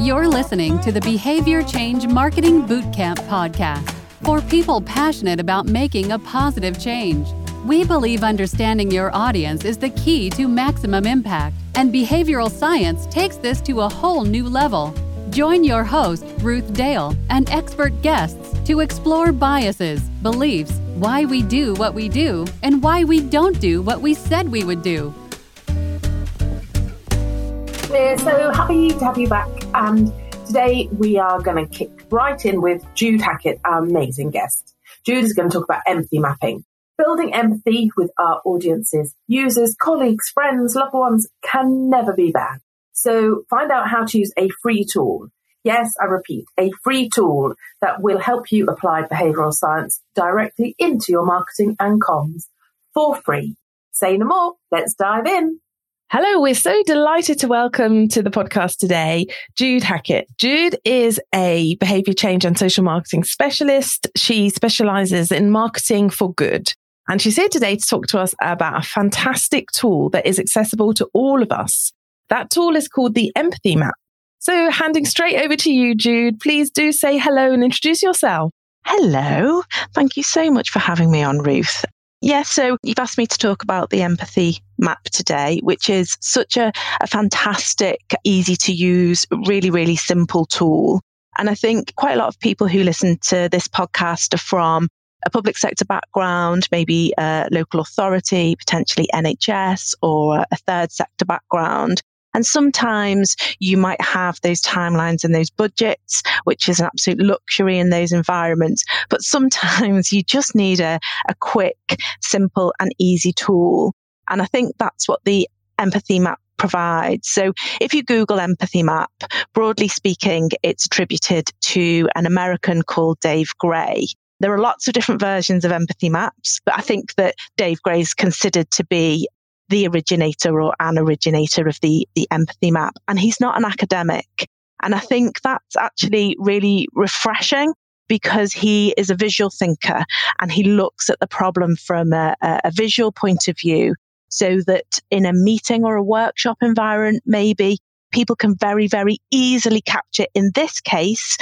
You're listening to the Behavior Change Marketing Bootcamp podcast for people passionate about making a positive change. We believe understanding your audience is the key to maximum impact, and behavioral science takes this to a whole new level. Join your host, Ruth Dale, and expert guests to explore biases, beliefs, why we do what we do, and why we don't do what we said we would do. We're so happy to have you back, and today we are going to kick right in with Jude Hackett, our amazing guest. Jude is going to talk about empathy mapping. Building empathy with our audiences, users, colleagues, friends, loved ones can never be bad. So find out how to use a free tool. Yes, I repeat, a free tool that will help you apply behavioral science directly into your marketing and comms for free. Say no more. Let's dive in. Hello, we're so delighted to welcome to the podcast today Jude Hackett. Jude is a behavior change and social marketing specialist. She specializes in marketing for good. And she's here today to talk to us about a fantastic tool that is accessible to all of us. That tool is called the Empathy Map. So, handing straight over to you, Jude, please do say hello and introduce yourself. Hello. Thank you so much for having me on, Ruth. Yeah, so you've asked me to talk about the empathy map today, which is such a, a fantastic, easy to use, really, really simple tool. And I think quite a lot of people who listen to this podcast are from a public sector background, maybe a local authority, potentially NHS, or a third sector background. And sometimes you might have those timelines and those budgets, which is an absolute luxury in those environments. But sometimes you just need a, a quick, simple, and easy tool. And I think that's what the empathy map provides. So if you Google empathy map, broadly speaking, it's attributed to an American called Dave Gray. There are lots of different versions of empathy maps, but I think that Dave Gray is considered to be the originator or an originator of the, the empathy map. And he's not an academic. And I think that's actually really refreshing because he is a visual thinker and he looks at the problem from a, a visual point of view so that in a meeting or a workshop environment, maybe people can very, very easily capture, in this case,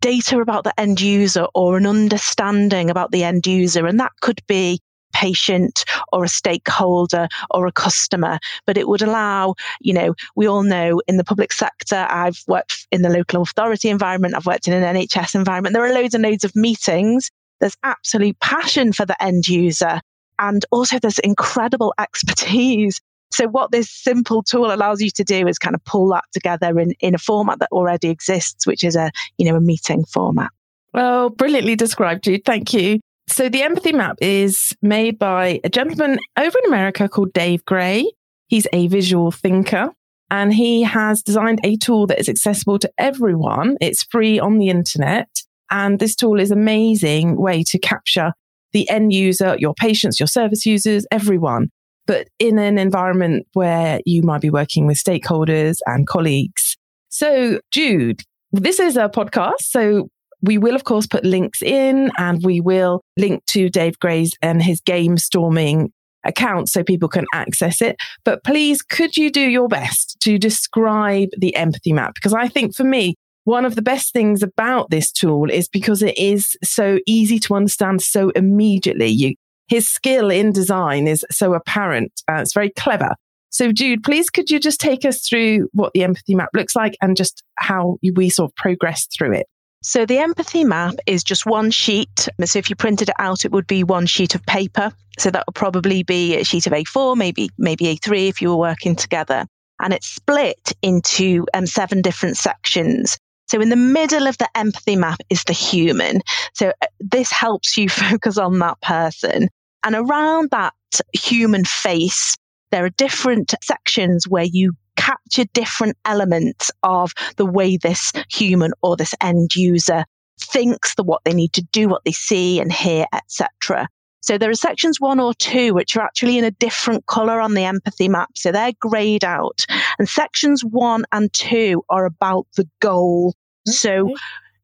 data about the end user or an understanding about the end user. And that could be patient or a stakeholder or a customer, but it would allow, you know, we all know in the public sector, I've worked in the local authority environment, I've worked in an NHS environment, there are loads and loads of meetings. There's absolute passion for the end user. And also there's incredible expertise so what this simple tool allows you to do is kind of pull that together in, in a format that already exists, which is a, you know, a meeting format. Well, brilliantly described, Jude. Thank you. So the empathy map is made by a gentleman over in America called Dave Gray. He's a visual thinker and he has designed a tool that is accessible to everyone. It's free on the internet. And this tool is amazing way to capture the end user, your patients, your service users, everyone. But in an environment where you might be working with stakeholders and colleagues. So Jude, this is a podcast. So we will, of course, put links in and we will link to Dave Gray's and his Gamestorming account so people can access it. But please, could you do your best to describe the empathy map? Because I think for me, one of the best things about this tool is because it is so easy to understand so immediately. You, his skill in design is so apparent. Uh, it's very clever. So, Jude, please could you just take us through what the empathy map looks like and just how we sort of progress through it? So the empathy map is just one sheet. So if you printed it out, it would be one sheet of paper. So that would probably be a sheet of A4, maybe maybe A3 if you were working together. And it's split into um, seven different sections. So in the middle of the empathy map is the human. So uh, this helps you focus on that person. And around that human face, there are different sections where you capture different elements of the way this human or this end user thinks, the what they need to do, what they see and hear, etc. So there are sections one or two which are actually in a different color on the empathy map. So they're grayed out. And sections one and two are about the goal. Okay. So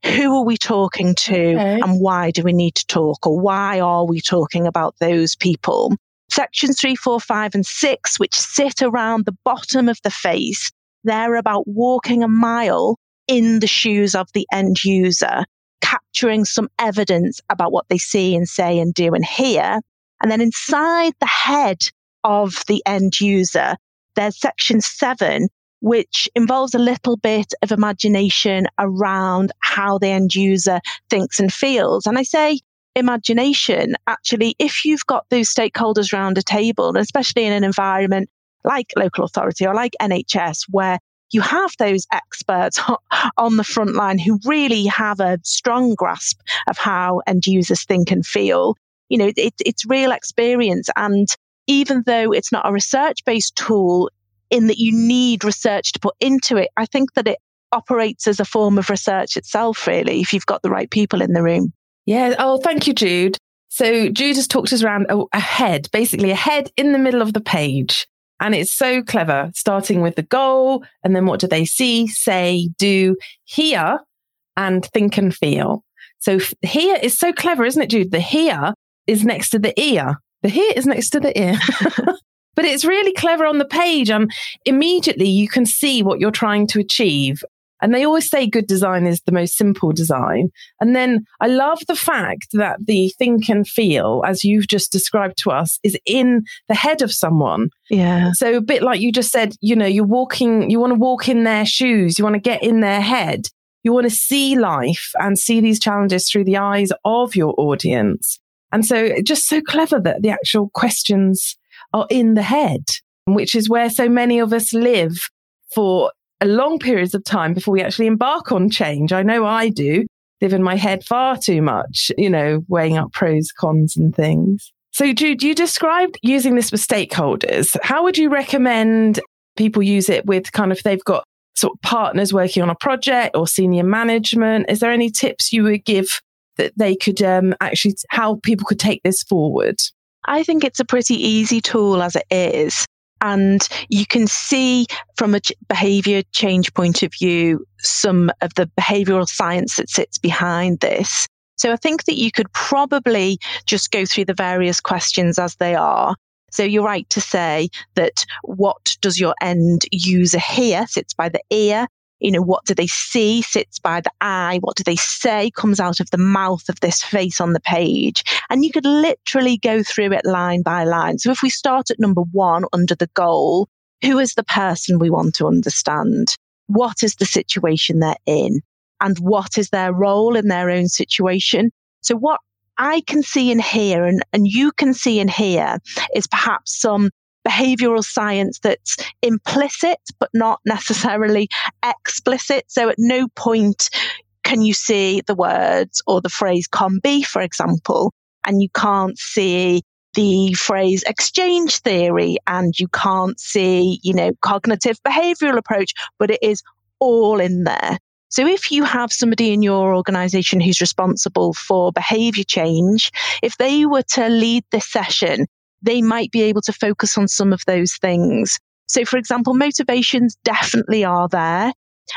who are we talking to okay. and why do we need to talk or why are we talking about those people? Sections three, four, five, and six, which sit around the bottom of the face, they're about walking a mile in the shoes of the end user, capturing some evidence about what they see and say and do and hear. And then inside the head of the end user, there's section seven, which involves a little bit of imagination around how the end user thinks and feels. And I say imagination, actually, if you've got those stakeholders around a table, especially in an environment like local authority or like NHS, where you have those experts on the front line who really have a strong grasp of how end users think and feel. You know, it, it's real experience. And even though it's not a research based tool in that you need research to put into it, I think that it operates as a form of research itself, really, if you've got the right people in the room. Yeah. Oh, thank you, Jude. So Jude has talked us around a, a head, basically a head in the middle of the page. And it's so clever, starting with the goal and then what do they see, say, do, hear, and think and feel. So here is so clever, isn't it, Jude? The here is next to the ear. The here is next to the ear. but it's really clever on the page. And immediately you can see what you're trying to achieve. And they always say good design is the most simple design. And then I love the fact that the think and feel, as you've just described to us, is in the head of someone. Yeah. So a bit like you just said, you know, you're walking, you want to walk in their shoes, you want to get in their head. You want to see life and see these challenges through the eyes of your audience. And so just so clever that the actual questions are in the head, which is where so many of us live for long periods of time before we actually embark on change. I know I do live in my head far too much, you know, weighing up pros, cons and things. So Jude, you described using this with stakeholders. How would you recommend people use it with kind of, they've got sort of partners working on a project or senior management? Is there any tips you would give that they could um, actually, how people could take this forward? I think it's a pretty easy tool as it is. And you can see from a behavior change point of view some of the behavioral science that sits behind this. So I think that you could probably just go through the various questions as they are. So you're right to say that what does your end user hear sits by the ear you know, what do they see sits by the eye? What do they say comes out of the mouth of this face on the page? And you could literally go through it line by line. So if we start at number one under the goal, who is the person we want to understand? What is the situation they're in? And what is their role in their own situation? So what I can see and hear and, and you can see and hear is perhaps some behavioral science that's implicit, but not necessarily explicit. So at no point can you see the words or the phrase COM-B, for example, and you can't see the phrase exchange theory and you can't see, you know, cognitive behavioral approach, but it is all in there. So if you have somebody in your organization who's responsible for behavior change, if they were to lead this session they might be able to focus on some of those things. So, for example, motivations definitely are there.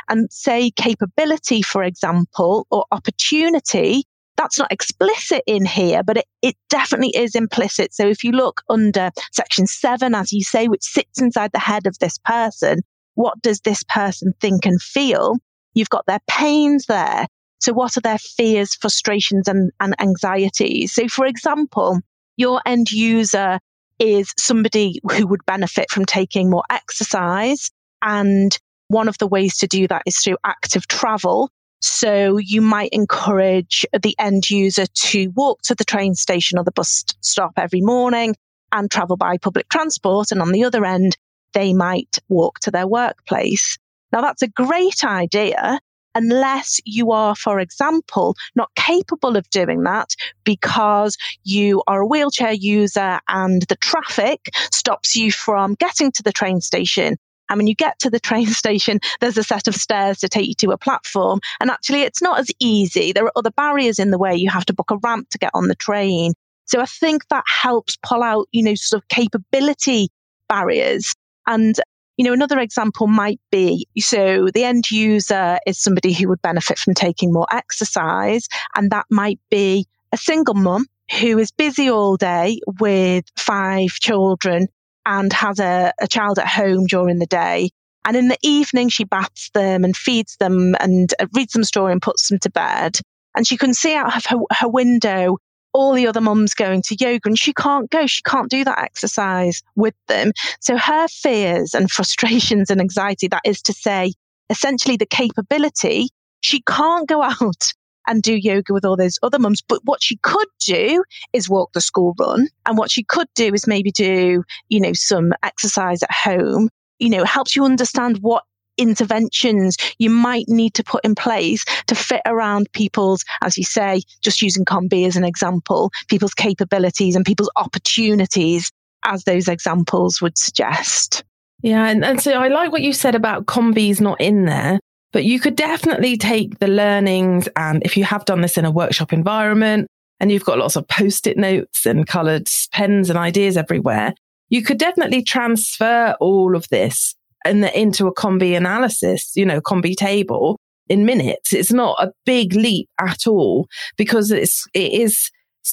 And say capability, for example, or opportunity, that's not explicit in here, but it, it definitely is implicit. So if you look under section seven, as you say, which sits inside the head of this person, what does this person think and feel? You've got their pains there. So what are their fears, frustrations and, and anxieties? So for example, your end user is somebody who would benefit from taking more exercise. And one of the ways to do that is through active travel. So you might encourage the end user to walk to the train station or the bus stop every morning and travel by public transport. And on the other end, they might walk to their workplace. Now that's a great idea unless you are, for example, not capable of doing that because you are a wheelchair user and the traffic stops you from getting to the train station. And when you get to the train station, there's a set of stairs to take you to a platform. And actually, it's not as easy. There are other barriers in the way. You have to book a ramp to get on the train. So I think that helps pull out, you know, sort of capability barriers. And you know, another example might be so the end user is somebody who would benefit from taking more exercise, and that might be a single mum who is busy all day with five children and has a, a child at home during the day And in the evening, she baths them and feeds them and uh, reads them a story and puts them to bed. And she can see out of her, her window all the other mums going to yoga and she can't go. She can't do that exercise with them. So her fears and frustrations and anxiety, that is to say, essentially the capability, she can't go out and do yoga with all those other mums. But what she could do is walk the school run. And what she could do is maybe do, you know, some exercise at home. You know, helps you understand what interventions you might need to put in place to fit around people's, as you say, just using COM-B as an example, people's capabilities and people's opportunities as those examples would suggest. Yeah, and, and so I like what you said about COM-B's not in there, but you could definitely take the learnings and if you have done this in a workshop environment and you've got lots of post-it notes and coloured pens and ideas everywhere, you could definitely transfer all of this and into a COM-B analysis, you know, COM-B table in minutes. It's not a big leap at all because it's, it is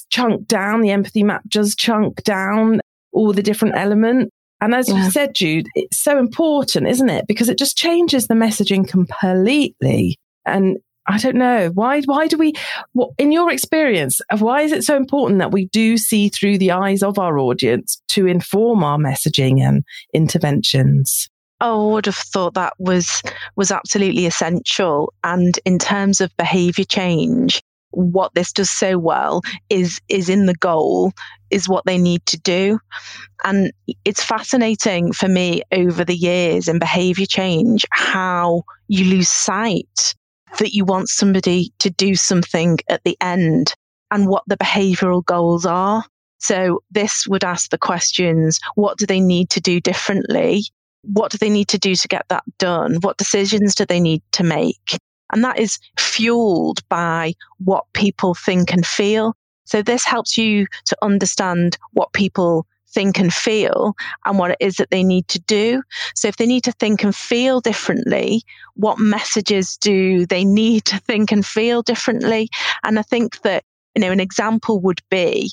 chunked down. The empathy map does chunk down all the different elements. And as yeah. you said, Jude, it's so important, isn't it? Because it just changes the messaging completely. And I don't know why. Why do we? What in your experience? Why is it so important that we do see through the eyes of our audience to inform our messaging and interventions? Oh, I would have thought that was was absolutely essential. And in terms of behaviour change, what this does so well is is in the goal is what they need to do. And it's fascinating for me over the years in behavior change how you lose sight that you want somebody to do something at the end and what the behavioral goals are. So this would ask the questions what do they need to do differently what do they need to do to get that done? What decisions do they need to make? And that is fueled by what people think and feel. So this helps you to understand what people think and feel and what it is that they need to do. So if they need to think and feel differently, what messages do they need to think and feel differently? And I think that, you know, an example would be,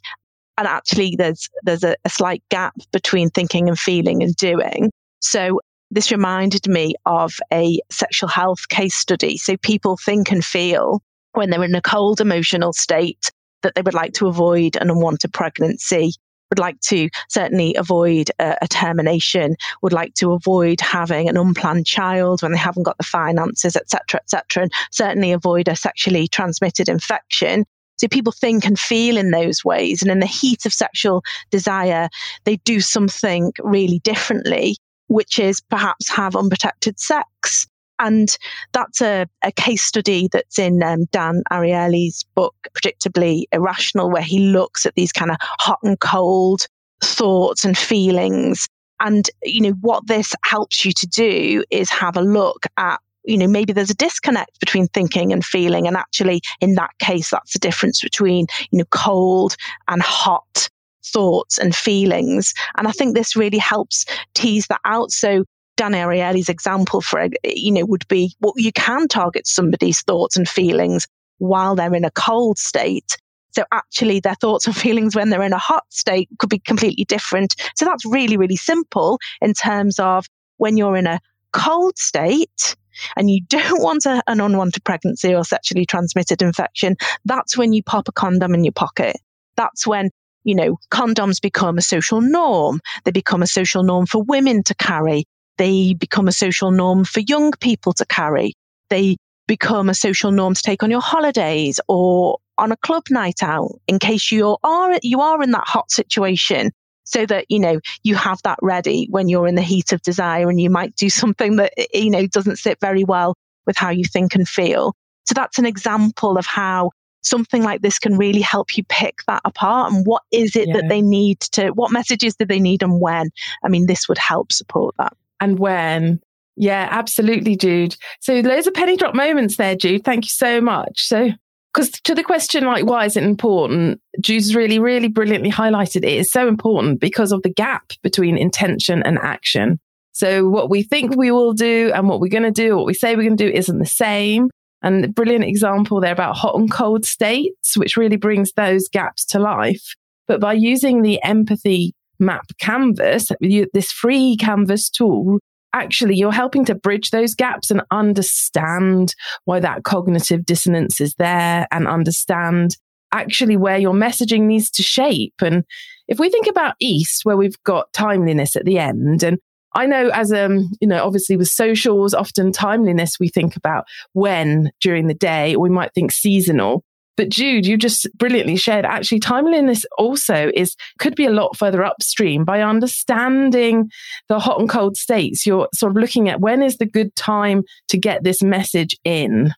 and actually there's, there's a, a slight gap between thinking and feeling and doing. So this reminded me of a sexual health case study. So people think and feel when they're in a cold emotional state that they would like to avoid an unwanted pregnancy, would like to certainly avoid a, a, termination, would like to avoid having an unplanned child when they haven't got the finances, etc., etc., and certainly avoid a sexually transmitted infection. So people think and feel in those ways. And in the heat of sexual desire, they do something really differently which is perhaps have unprotected sex. And that's a, a case study that's in um, Dan Ariely's book, Predictably Irrational, where he looks at these kind of hot and cold thoughts and feelings. And, you know, what this helps you to do is have a look at you know, maybe there's a disconnect between thinking and feeling. And actually, in that case, that's the difference between, you know, cold and hot thoughts and feelings. And I think this really helps tease that out. So Dan Ariely's example for, you know, would be well, you can target somebody's thoughts and feelings while they're in a cold state. So actually their thoughts and feelings when they're in a hot state could be completely different. So that's really, really simple in terms of when you're in a cold state, and you don't want a, an unwanted pregnancy or sexually transmitted infection, that's when you pop a condom in your pocket. That's when you know, condoms become a social norm. They become a social norm for women to carry. They become a social norm for young people to carry. They become a social norm to take on your holidays or on a club night out in case you are, you are in that hot situation so that, you know, you have that ready when you're in the heat of desire and you might do something that, you know, doesn't sit very well with how you think and feel. So that's an example of how something like this can really help you pick that apart? And what is it yeah. that they need to what messages do they need and when? I mean this would help support that. And when? Yeah absolutely jude. So loads of penny drop moments there jude. Thank you so much. So because to the question like why is it important? Jude's really really brilliantly highlighted it. Is so important because of the gap between intention and action. So what we think we will do and what we're going to do what we say we're going to do isn't the same and a brilliant example there about hot and cold states, which really brings those gaps to life. But by using the empathy map canvas, this free canvas tool, actually you're helping to bridge those gaps and understand why that cognitive dissonance is there and understand actually where your messaging needs to shape. And if we think about EAST, where we've got timeliness at the end, and I know as um, you know, obviously with socials, often timeliness we think about when during the day, or we might think seasonal. But Jude, you just brilliantly shared actually timeliness also is could be a lot further upstream by understanding the hot and cold states. You're sort of looking at when is the good time to get this message in.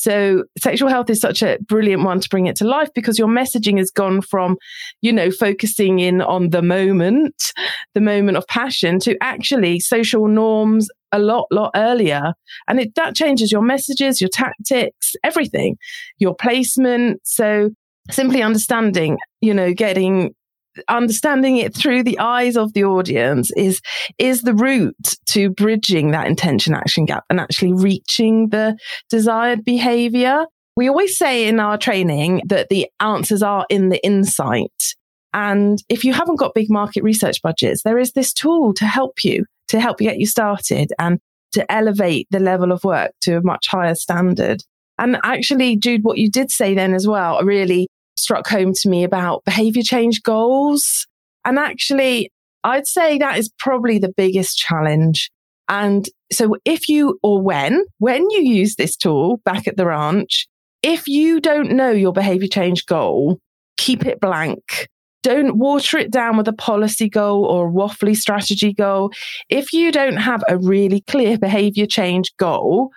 So sexual health is such a brilliant one to bring it to life because your messaging has gone from, you know, focusing in on the moment, the moment of passion to actually social norms a lot, lot earlier. And it, that changes your messages, your tactics, everything, your placement. So simply understanding, you know, getting understanding it through the eyes of the audience is is the route to bridging that intention action gap and actually reaching the desired behavior. We always say in our training that the answers are in the insight. And if you haven't got big market research budgets there is this tool to help you to help you get you started and to elevate the level of work to a much higher standard. And actually jude what you did say then as well really struck home to me about behavior change goals. And actually, I'd say that is probably the biggest challenge. And so if you, or when, when you use this tool back at the ranch, if you don't know your behavior change goal, keep it blank. Don't water it down with a policy goal or a waffly strategy goal. If you don't have a really clear behavior change goal,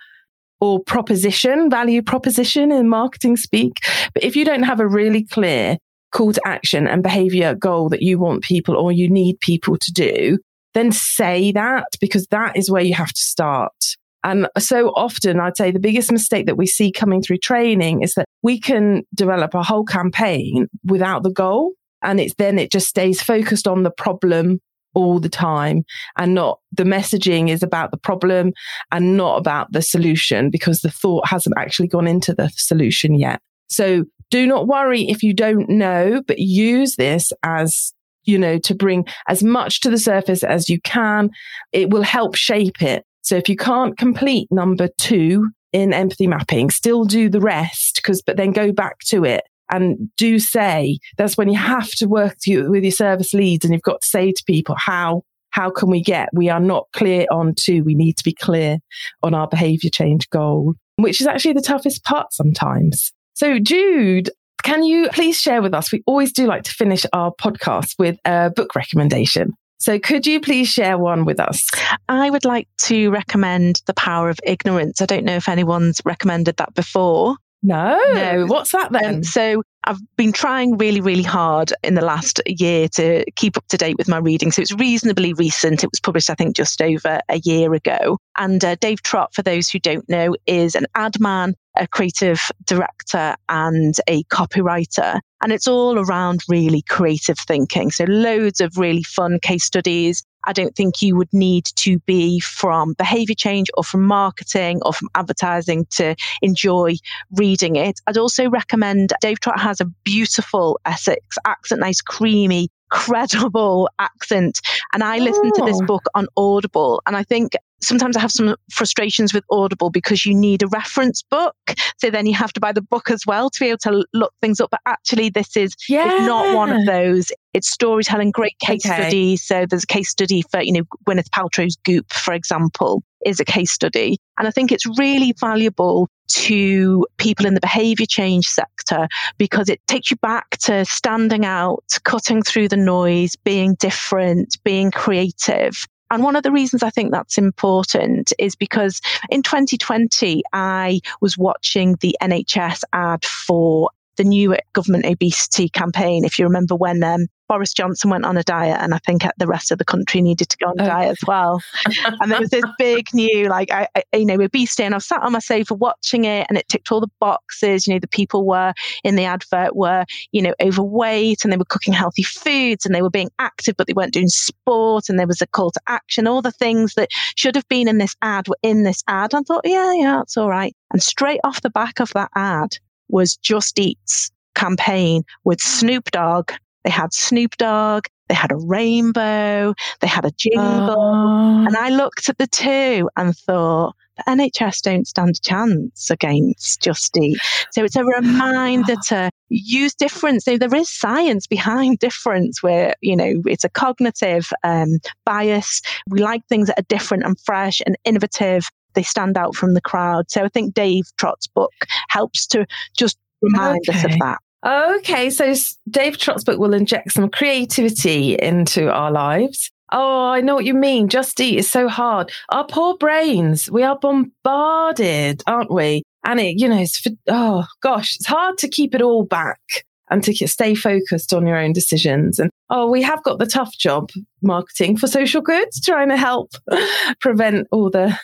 or proposition, value proposition in marketing speak. But if you don't have a really clear call to action and behavior goal that you want people or you need people to do, then say that because that is where you have to start. And so often I'd say the biggest mistake that we see coming through training is that we can develop a whole campaign without the goal. And it's then it just stays focused on the problem all the time and not the messaging is about the problem and not about the solution because the thought hasn't actually gone into the solution yet. So do not worry if you don't know, but use this as you know, to bring as much to the surface as you can. It will help shape it. So if you can't complete number two in empathy mapping, still do the rest because, but then go back to it and do say that's when you have to work to, with your service leads and you've got to say to people how how can we get we are not clear on two we need to be clear on our behavior change goal which is actually the toughest part sometimes so jude can you please share with us we always do like to finish our podcast with a book recommendation so, could you please share one with us? I would like to recommend The Power of Ignorance. I don't know if anyone's recommended that before. No. No. What's that then? Um, so I've been trying really, really hard in the last year to keep up to date with my reading. So it's reasonably recent. It was published, I think, just over a year ago. And uh, Dave Trott, for those who don't know, is an ad man, a creative director, and a copywriter. And it's all around really creative thinking. So loads of really fun case studies I don't think you would need to be from behavior change or from marketing or from advertising to enjoy reading it. I'd also recommend Dave Trott has a beautiful Essex accent, nice creamy credible accent. And I listened to this oh. book on Audible. And I think sometimes I have some frustrations with Audible because you need a reference book. So then you have to buy the book as well to be able to look things up. But actually, this is, yeah. not one of those. It's storytelling, great case okay. studies. So there's a case study for, you know, Gwyneth Paltrow's Goop, for example, is a case study. And I think it's really valuable to people in the behavior change sector because it takes you back to standing out, cutting through the noise, being different, being creative. And one of the reasons I think that's important is because in 2020, I was watching the NHS ad for the new government obesity campaign. If you remember when um, Boris Johnson went on a diet, and I think the rest of the country needed to go on a oh. diet as well. and there was this big new, like, I, I, you know, obesity, and I sat on my sofa watching it, and it ticked all the boxes. You know, the people were in the advert were, you know, overweight, and they were cooking healthy foods, and they were being active, but they weren't doing sport, and there was a call to action. All the things that should have been in this ad were in this ad. I thought, yeah, yeah, it's all right. And straight off the back of that ad was Just Eat's campaign with Snoop Dogg they had Snoop Dogg, they had a rainbow, they had a jingle. Oh. And I looked at the two and thought, the NHS don't stand a chance against Just Eat. So it's a reminder to use difference. So there is science behind difference where, you know, it's a cognitive um, bias. We like things that are different and fresh and innovative. They stand out from the crowd. So I think Dave Trott's book helps to just remind us of that. Okay, so Dave Trott's book will inject some creativity into our lives. Oh, I know what you mean. Just eat is so hard. Our poor brains, we are bombarded, aren't we? And it, you know, it's, for, oh gosh, it's hard to keep it all back and to stay focused on your own decisions. And oh, we have got the tough job marketing for social goods, trying to help prevent all the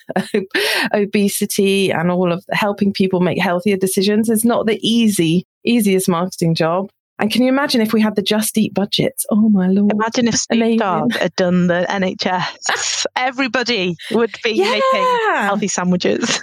obesity and all of helping people make healthier decisions is not the easy, easiest marketing job. And can you imagine if we had the Just Eat budgets? Oh my lord! Imagine if Snoop Amazing. Had done the NHS. Everybody would be making healthy sandwiches.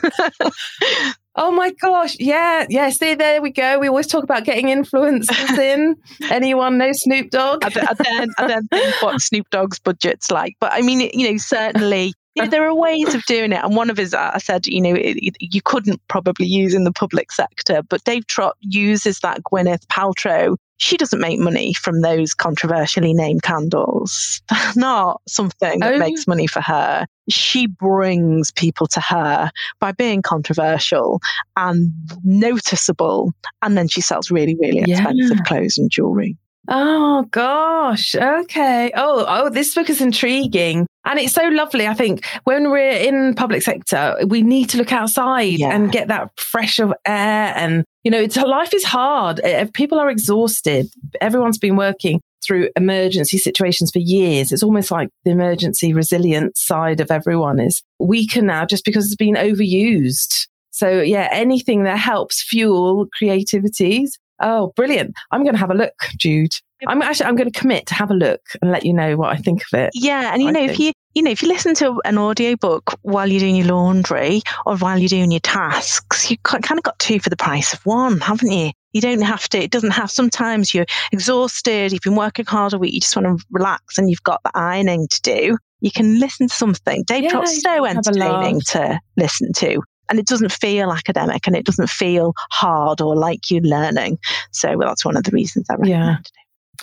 Oh my gosh! Yeah, yeah. See, there we go. We always talk about getting influencers in. Anyone know Snoop Dogg? I, don't- I don't, I don't think what Snoop Dogg's budget's like, but I mean, you know, certainly. You know, there are ways of doing it, and one of his, uh, I said, you know, it, it- you couldn't probably use in the public sector, but Dave Trott uses that Gwyneth Paltrow. She doesn't make money from those controversially named candles. They're not something that Oh. makes money for her. She brings people to her by being controversial and noticeable, and then she sells really, really Yeah. expensive clothes and jewelry. Oh gosh. Okay. Oh, oh, this book is intriguing. And it's so lovely. I think when we're in public sector, we need to look outside Yeah. and get that fresh of air. And, you know, it's, life is hard. People are exhausted. Everyone's been working through emergency situations for years. It's almost like the emergency resilience side of everyone is weaker now just because it's been overused. So yeah, anything that helps fuel creativities. Oh, brilliant. I'm going to have a look, Jude. I'm actually, I'm going to commit to have a look and let you know what I think of it. Yeah, and you I know, if you you know, if you listen to an audiobook while you're doing your laundry or while you're doing your tasks, you kind of got two for the price of one, haven't you? You don't have to. It doesn't have. Sometimes you're exhausted. You've been working hard a week. You just want to relax, and you've got the ironing to do. You can listen to something. Dave Yeah, Trott's so can have a entertaining to listen to. And it doesn't feel academic and it doesn't feel hard or like you're learning. So that's one of the reasons I recommend Yeah. it.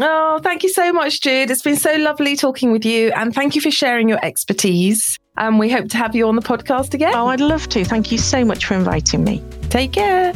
Oh, thank you so much, Jude. It's been so lovely talking with you. And thank you for sharing your expertise. And we hope to have you on the podcast again. Oh, I'd love to. Thank you so much for inviting me. Take care.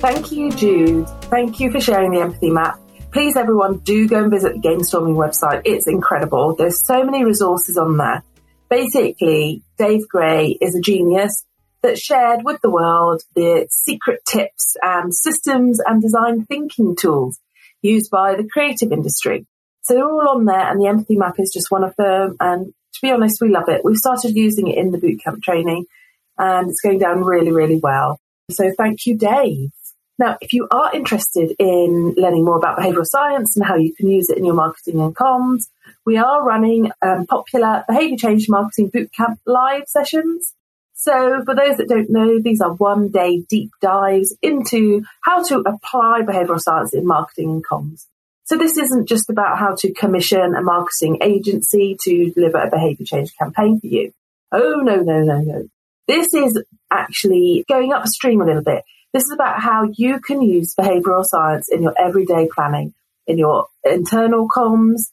Thank you, Jude. Thank you for sharing the empathy map. Please, everyone, do go and visit the Gamestorming website. It's incredible. There's so many resources on there. Basically, Dave Gray is a genius that shared with the world the secret tips and systems and design thinking tools used by the creative industry. So they're all on there, and the empathy map is just one of them. And to be honest, we love it. We've started using it in the bootcamp training, and it's going down really, really well. So thank you, Dave. Now, if you are interested in learning more about behavioral science and how you can use it in your marketing and comms, we are running um, popular behavior change marketing bootcamp live sessions. So, for those that don't know, these are one day deep dives into how to apply behavioral science in marketing and comms. So, this isn't just about how to commission a marketing agency to deliver a behavior change campaign for you. Oh, no, no, no, no. This is actually going upstream a little bit. This is about how you can use behavioral science in your everyday planning, in your internal comms,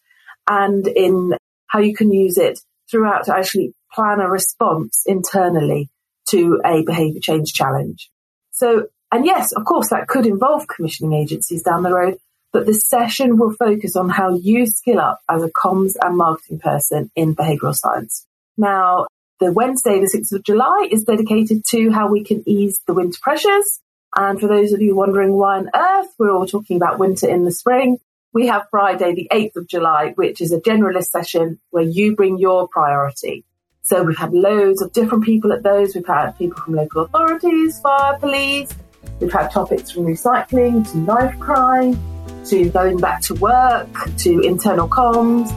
and in how you can use it throughout actually plan a response internally to a behavior change challenge. So, and yes, of course, that could involve commissioning agencies down the road, but the session will focus on how you skill up as a comms and marketing person in behavioral science. Now, the Wednesday, the 6th of July, is dedicated to how we can ease the winter pressures. And for those of you wondering why on earth we're all talking about winter in the spring, we have Friday, the 8th of July, which is a generalist session where you bring your priority. So we've had loads of different people at those. We've had people from local authorities, fire, police. We've had topics from recycling to knife crime to going back to work to internal comms.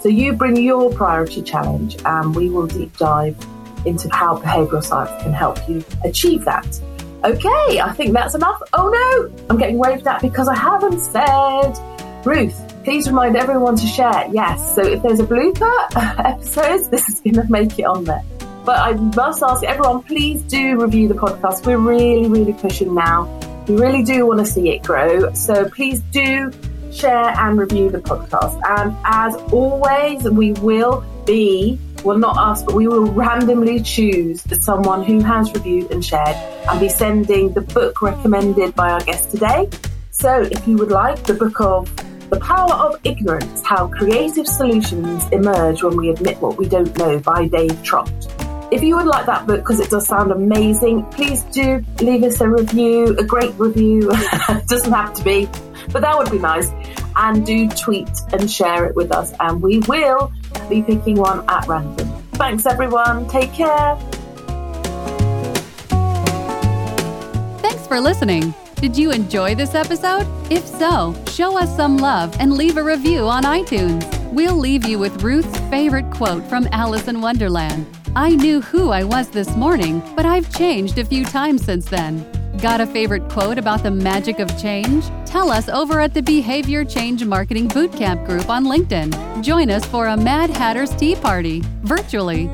So you bring your priority challenge and we will deep dive into how behavioural science can help you achieve that. Okay, I think that's enough. Oh no, I'm getting waved at because I haven't said. Ruth, please remind everyone to share. Yes, so if there's a blooper episode, this is going to make it on there. But I must ask everyone, please do review the podcast. We're really, really pushing now. We really do want to see it grow. So please do share and review the podcast. And as always, we will be, well, not us, but we will randomly choose someone who has reviewed and shared and be sending the book recommended by our guest today. So if you would like the book of The Power of Ignorance How Creative Solutions Emerge When We Admit What We Don't Know by Dave Trott. If you would like that book, because it does sound amazing, please do leave us a review, a great review. doesn't have to be, but that would be nice. And do tweet and share it with us, and we will be picking one at random. Thanks, everyone. Take care. Thanks for listening. Did you enjoy this episode? If so, show us some love and leave a review on iTunes. We'll leave you with Ruth's favorite quote from Alice in Wonderland. I knew who I was this morning, but I've changed a few times since then. Got a favorite quote about the magic of change? Tell us over at the Behavior Change Marketing Bootcamp group on LinkedIn. Join us for a Mad Hatter's Tea Party virtually